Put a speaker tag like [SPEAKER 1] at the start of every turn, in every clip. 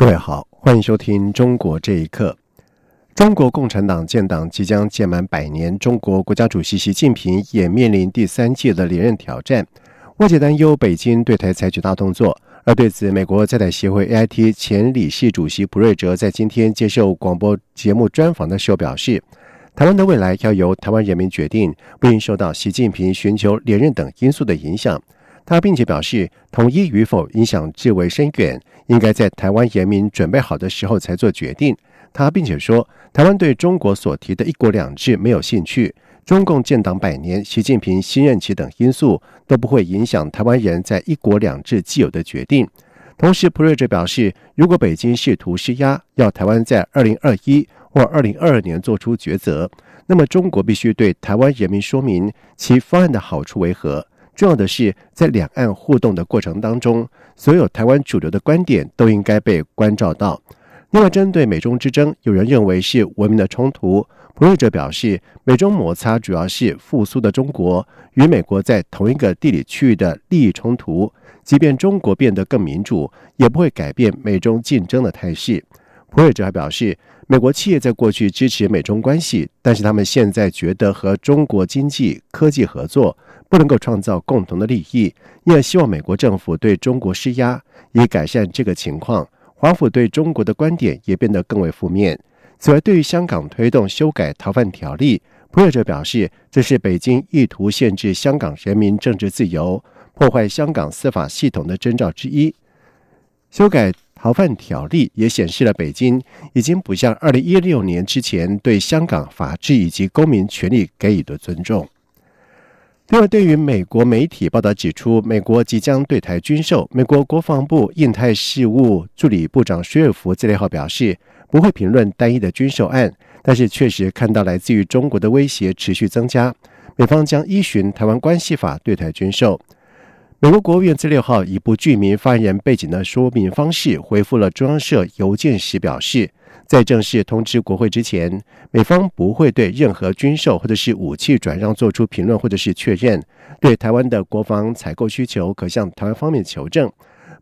[SPEAKER 1] 各位好，欢迎收听《中国这一刻》。中国共产党建党即将届满百年，中国国家主席习近平也面临第三届的连任挑战。外界担忧北京对台采取大动作，而对此，美国在台协会 AIT 前理事主席普瑞哲在今天接受广播节目专访的时候表示，台湾的未来要由台湾人民决定，不应受到习近平寻求连任等因素的影响。他并且表示，统一与否影响至为深远，应该在台湾人民准备好的时候才做决定。他并且说，台湾对中国所提的一国两制没有兴趣，中共建党百年、习近平新任期等因素都不会影响台湾人在一国两制既有的决定。同时，普瑞哲表示，如果北京试图施压，要台湾在二零二一或二零二二年做出抉择，那么中国必须对台湾人民说明其方案的好处为何。重要的是，在两岸互动的过程当中，所有台湾主流的观点都应该被关照到。另外，针对美中之争，有人认为是文明的冲突。普瑞哲表示，美中摩擦主要是复苏的中国与美国在同一个地理区域的利益冲突。即便中国变得更民主，也不会改变美中竞争的态势。普瑞哲还表示，美国企业在过去支持美中关系，但是他们现在觉得和中国经济科技合作。不能够创造共同的利益，因而希望美国政府对中国施压，以改善这个情况。华府对中国的观点也变得更为负面。此外，对于香港推动修改逃犯条例，普瑞哲表示，这是北京意图限制香港人民政治自由、破坏香港司法系统的征兆之一。修改逃犯条例也显示了北京已经不像二零一六年之前对香港法治以及公民权利给予的尊重。另外，对于美国媒体报道指出，美国即将对台军售，美国国防部印太事务助理部长薛尔福这类号表示，不会评论单一的军售案，但是确实看到来自于中国的威胁持续增加，美方将依循《台湾关系法》对台军售。美国国务院在六号以不具名发言人背景的说明方式回复了中央社邮件时表示。在正式通知国会之前，美方不会对任何军售或者是武器转让做出评论或者是确认。对台湾的国防采购需求，可向台湾方面求证。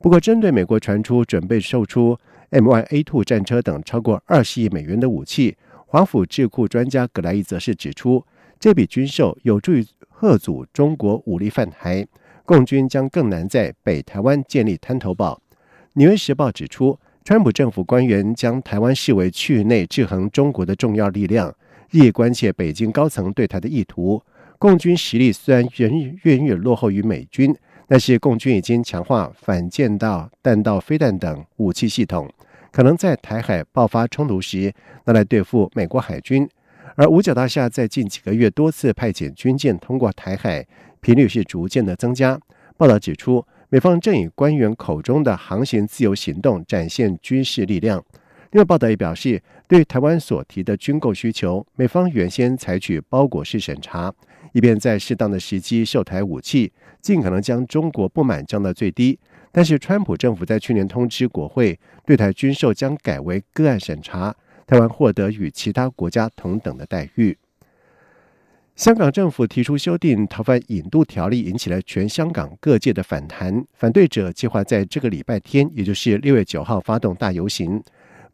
[SPEAKER 1] 不过，针对美国传出准备售出 M1A2 战车等超过二十亿美元的武器，华府智库专家格莱伊则是指出，这笔军售有助于遏阻中国武力犯台，共军将更难在北台湾建立滩头堡。纽约时报指出。川普政府官员将台湾视为区域内制衡中国的重要力量，日益关切北京高层对台的意图。共军实力虽然远远远落后于美军，但是共军已经强化反舰道弹道飞弹等武器系统，可能在台海爆发冲突时拿来对付美国海军。而五角大厦在近几个月多次派遣军舰通过台海，频率是逐渐的增加。报道指出。美方正以官员口中的航行自由行动展现军事力量。另外，报道也表示，对台湾所提的军购需求，美方原先采取包裹式审查，以便在适当的时机售台武器，尽可能将中国不满降到最低。但是，川普政府在去年通知国会，对台军售将改为个案审查，台湾获得与其他国家同等的待遇。香港政府提出修订逃犯引渡条例，引起了全香港各界的反弹。反对者计划在这个礼拜天，也就是六月九号发动大游行。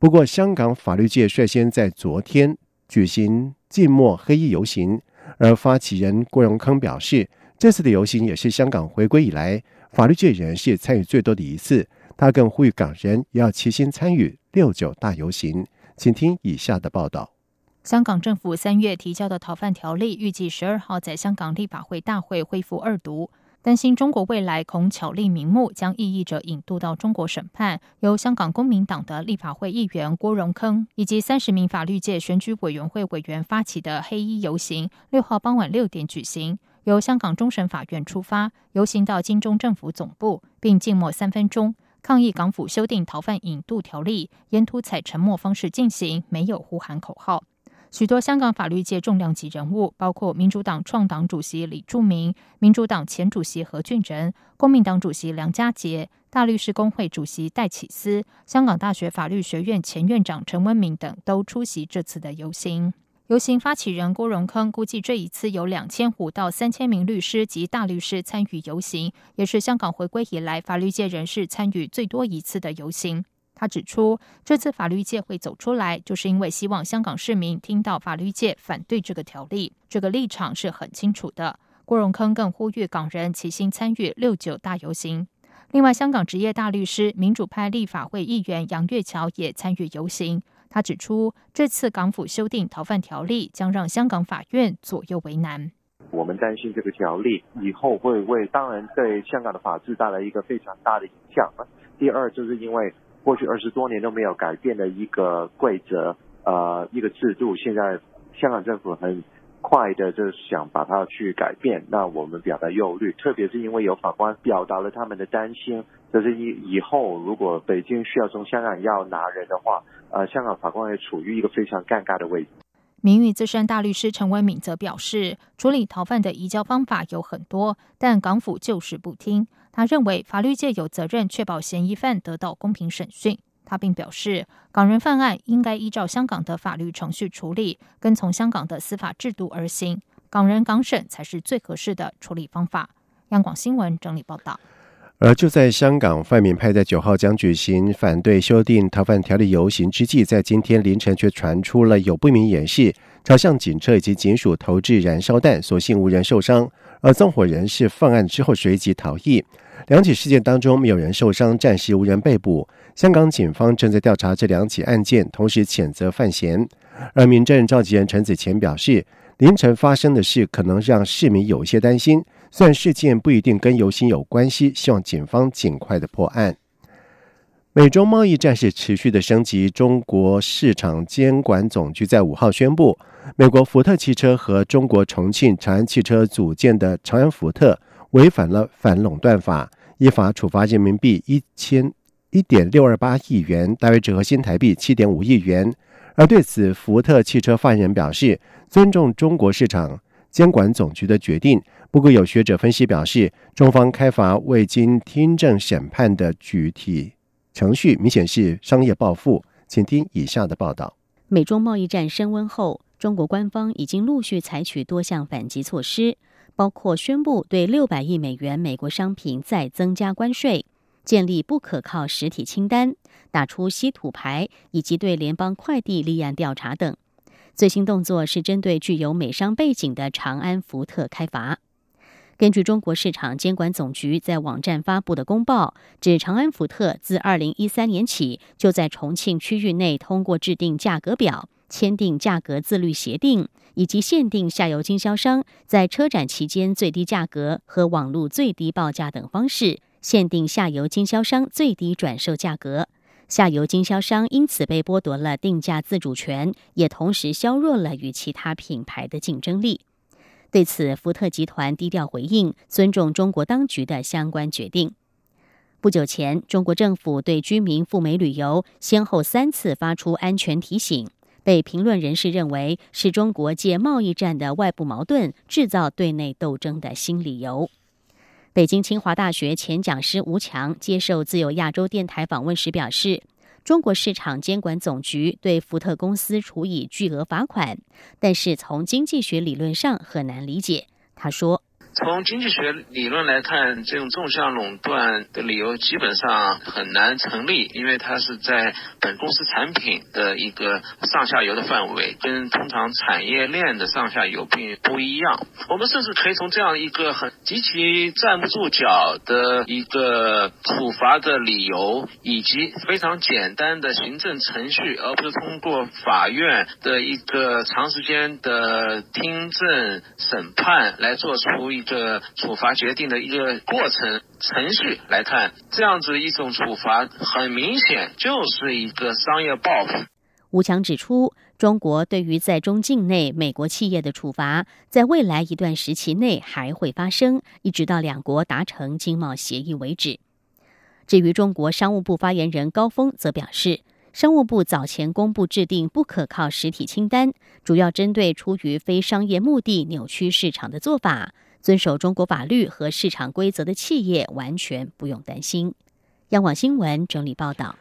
[SPEAKER 1] 不过，香港法律界率先在昨天举行静默黑衣游行，而发起人郭荣铿表示，这次的游行也是香港回归以来法律界人士参与最多的一次。他更呼吁港人也要齐心参与六九大游行。请听以下的报道。
[SPEAKER 2] 香港政府三月提交的逃犯条例，预计十二号在香港立法会大会恢复二读。担心中国未来恐巧立名目，将异议者引渡到中国审判。由香港公民党的立法会议员郭荣铿以及三十名法律界选举委员会委员发起的黑衣游行，六号傍晚六点举行，由香港终审法院出发，游行到金钟政府总部，并静默三分钟。抗议港府修订逃犯引渡条例，沿途采沉默方式进行，没有呼喊口号。许多香港法律界重量级人物，包括民主党创党主席李柱铭、民主党前主席何俊仁、公民党主席梁家杰、大律师工会主席戴启思、香港大学法律学院前院长陈文明等，都出席这次的游行。游行发起人郭荣铿估计，这一次有两千五到三千名律师及大律师参与游行，也是香港回归以来法律界人士参与最多一次的游行。他指出，这次法律界会走出来，就是因为希望香港市民听到法律界反对这个条例，这个立场是很清楚的。郭荣铿更呼吁港人齐心参与六九大游行。另外，香港职业大律师、民主派立法会议员杨月桥也参与游行。他指出，这次港府修订逃犯条例将让香港法院左右为难。
[SPEAKER 3] 我们担心这个条例以后会为当然对香港的法治带来一个非常大的影响。第二，就是因为过去二十多年都没有改变的一个规则，呃，一个制度，现在香港政府很。快的，就想把它去改变。那我们表达忧虑，特别是因为有法官表达了他们的担心，就是以以后如果北京需要从香港要拿人的话，呃，香港法官也处于一个非常尴尬的位置。
[SPEAKER 2] 名誉资深大律师陈文敏则表示，处理逃犯的移交方法有很多，但港府就是不听。他认为法律界有责任确保嫌疑犯得到公平审讯。他并表示，港人犯案应该依照香港的法律程序处理，跟从香港的司法制度而行，港人港审才是最合适的处理方法。央广新闻整理报道。
[SPEAKER 1] 而就在香港泛民派在九号将举行反对修订逃犯条例游行之际，在今天凌晨却传出了有不明演示朝向警车以及警署投掷燃烧弹，所幸无人受伤。而纵火人是犯案之后随即逃逸。两起事件当中没有人受伤，暂时无人被捕。香港警方正在调查这两起案件，同时谴责范闲。而民政召集人陈子乾表示，凌晨发生的事可能让市民有一些担心，虽然事件不一定跟游行有关系，希望警方尽快的破案。美中贸易战是持续的升级，中国市场监管总局在五号宣布，美国福特汽车和中国重庆长安汽车组建的长安福特违反了反垄断法，依法处罚人民币一千。一点六二八亿元，大约折合新台币七点五亿元。而对此，福特汽车发言人表示，尊重中国市场监管总局的决定。不过，有学者分析表示，中方开罚未经听证审判的具体程序，明显是商业报复。请听以下的报道：
[SPEAKER 4] 美中贸易战升温后，中国官方已经陆续采取多项反击措施，包括宣布对六百亿美元美国商品再增加关税。建立不可靠实体清单、打出稀土牌，以及对联邦快递立案调查等。最新动作是针对具有美商背景的长安福特开罚。根据中国市场监管总局在网站发布的公报，指长安福特自二零一三年起就在重庆区域内通过制定价格表、签订价格自律协定以及限定下游经销商在车展期间最低价格和网络最低报价等方式。限定下游经销商最低转售价格，下游经销商因此被剥夺了定价自主权，也同时削弱了与其他品牌的竞争力。对此，福特集团低调回应，尊重中国当局的相关决定。不久前，中国政府对居民赴美旅游先后三次发出安全提醒，被评论人士认为是中国借贸易战的外部矛盾制造对内斗争的新理由。北京清华大学前讲师吴强接受自由亚洲电台访问时表示，中国市场监管总局对福特公司处以巨额罚款，但是从经济学理论上很难理解。他说。
[SPEAKER 5] 从经济学理论来看，这种纵向垄断的理由基本上很难成立，因为它是在本公司产品的一个上下游的范围，跟通常产业链的上下游并不一样。我们甚至可以从这样一个很极其站不住脚的一个处罚的理由，以及非常简单的行政程序，而不是通过法院的一个长时间的听证审判来做出一。个处罚决定的一个过程程序来看，这样子一种处罚很明显就是一个商业报复。
[SPEAKER 4] 吴强指出，中国对于在中境内美国企业的处罚，在未来一段时期内还会发生，一直到两国达成经贸协议为止。至于中国商务部发言人高峰则表示，商务部早前公布制定不可靠实体清单，主要针对出于非商业目的扭曲市场的做法。遵守中国法律和市场规则的企业完全不用担心。央广新闻整理报道：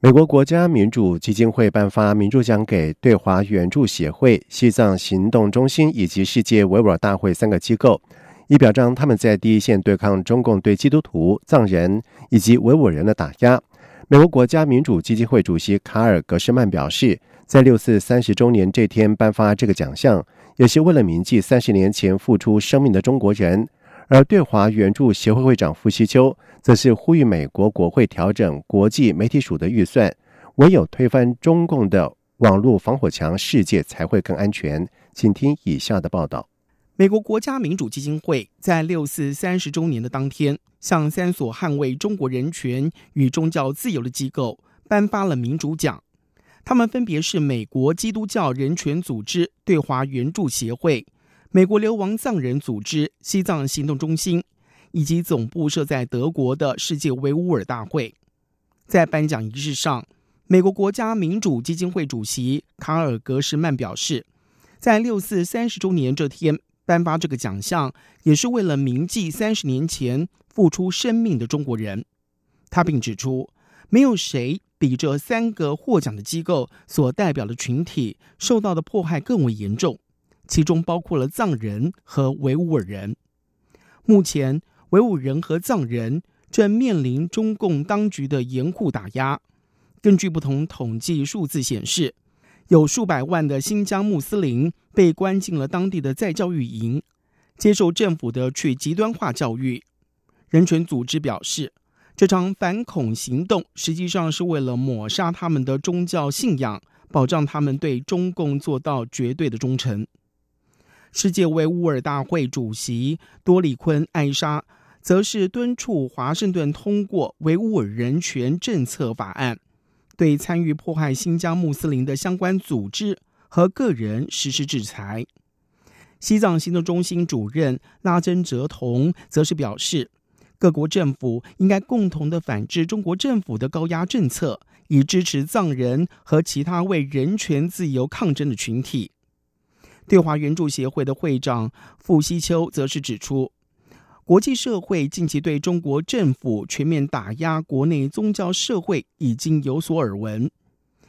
[SPEAKER 1] 美国国家民主基金会颁发民主奖给对华援助协会、西藏行动中心以及世界维吾尔大会三个机构，以表彰他们在第一线对抗中共对基督徒、藏人以及维吾尔人的打压。美国国家民主基金会主席卡尔·格什曼表示，在六四三十周年这天颁发这个奖项。也是为了铭记三十年前付出生命的中国人，而对华援助协会会长傅西秋则是呼吁美国国会调整国际媒体署的预算，唯有推翻中共的网络防火墙，世界才会更安全。请听以下的报道：
[SPEAKER 6] 美国国家民主基金会在六四三十周年的当天，向三所捍卫中国人权与宗教自由的机构颁发了民主奖。他们分别是美国基督教人权组织对华援助协会、美国流亡藏人组织西藏行动中心，以及总部设在德国的世界维吾尔大会。在颁奖仪式上，美国国家民主基金会主席卡尔·格什曼表示，在六四三十周年这天颁发这个奖项，也是为了铭记三十年前付出生命的中国人。他并指出，没有谁。比这三个获奖的机构所代表的群体受到的迫害更为严重，其中包括了藏人和维吾尔人。目前，维吾尔人和藏人正面临中共当局的严酷打压。根据不同统计数字显示，有数百万的新疆穆斯林被关进了当地的再教育营，接受政府的去极端化教育。人权组织表示。这场反恐行动实际上是为了抹杀他们的宗教信仰，保障他们对中共做到绝对的忠诚。世界维吾尔大会主席多里坤·艾莎则是敦促华盛顿通过维吾尔人权政策法案，对参与迫害新疆穆斯林的相关组织和个人实施制裁。西藏行动中心主任拉珍哲同则是表示。各国政府应该共同的反制中国政府的高压政策，以支持藏人和其他为人权自由抗争的群体。对华援助协会的会长傅西秋则是指出，国际社会近期对中国政府全面打压国内宗教社会已经有所耳闻。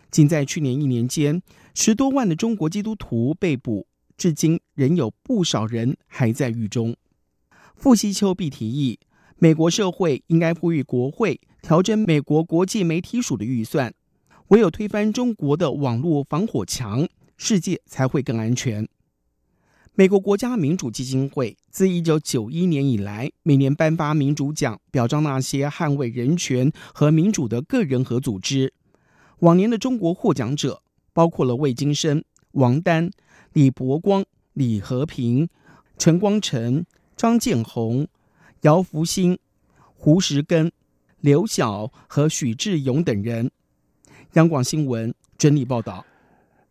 [SPEAKER 6] 仅在去年一年间，十多万的中国基督徒被捕，至今仍有不少人还在狱中。傅西秋必提议。美国社会应该呼吁国会调整美国国际媒体署的预算，唯有推翻中国的网络防火墙，世界才会更安全。美国国家民主基金会自一九九一年以来，每年颁发民主奖，表彰那些捍卫人权和民主的个人和组织。往年的中国获奖者包括了魏金生、王丹、李伯光、李和平、陈光诚、张建宏。姚福兴、胡石根、刘晓和许志勇等人。央广新闻整理报道：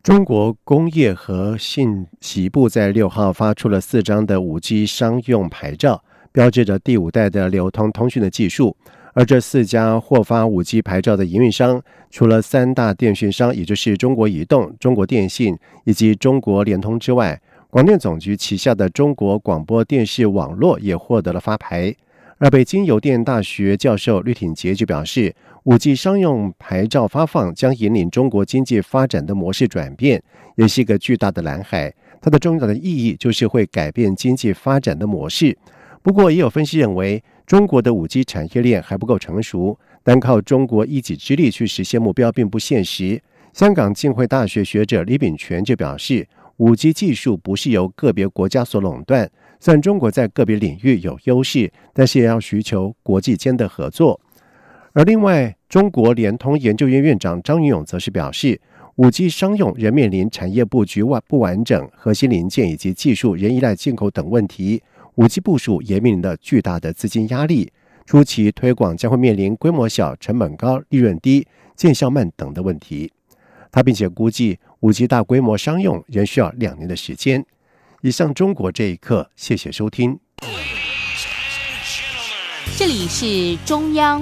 [SPEAKER 1] 中国工业和信息部在六号发出了四张的五 G 商用牌照，标志着第五代的流通通讯的技术。而这四家获发五 G 牌照的营运商，除了三大电讯商，也就是中国移动、中国电信以及中国联通之外。广电总局旗下的中国广播电视网络也获得了发牌，而北京邮电大学教授吕挺杰就表示，五 G 商用牌照发放将引领中国经济发展的模式转变，也是一个巨大的蓝海。它的重要的意义就是会改变经济发展的模式。不过，也有分析认为，中国的五 G 产业链还不够成熟，单靠中国一己之力去实现目标并不现实。香港浸会大学学者李炳全就表示。五 G 技术不是由个别国家所垄断，虽然中国在个别领域有优势，但是也要寻求国际间的合作。而另外，中国联通研究院院长张云勇则是表示，五 G 商用仍面临产业布局完不完整、核心零件以及技术仍依赖进口等问题。五 G 部署也面临着巨大的资金压力，初期推广将会面临规模小、成本高、利润低、见效慢等的问题。他并且估计。五 G 大规模商用仍需要两年的时间。以上中国这一刻，谢谢收听。
[SPEAKER 7] 这里是中央。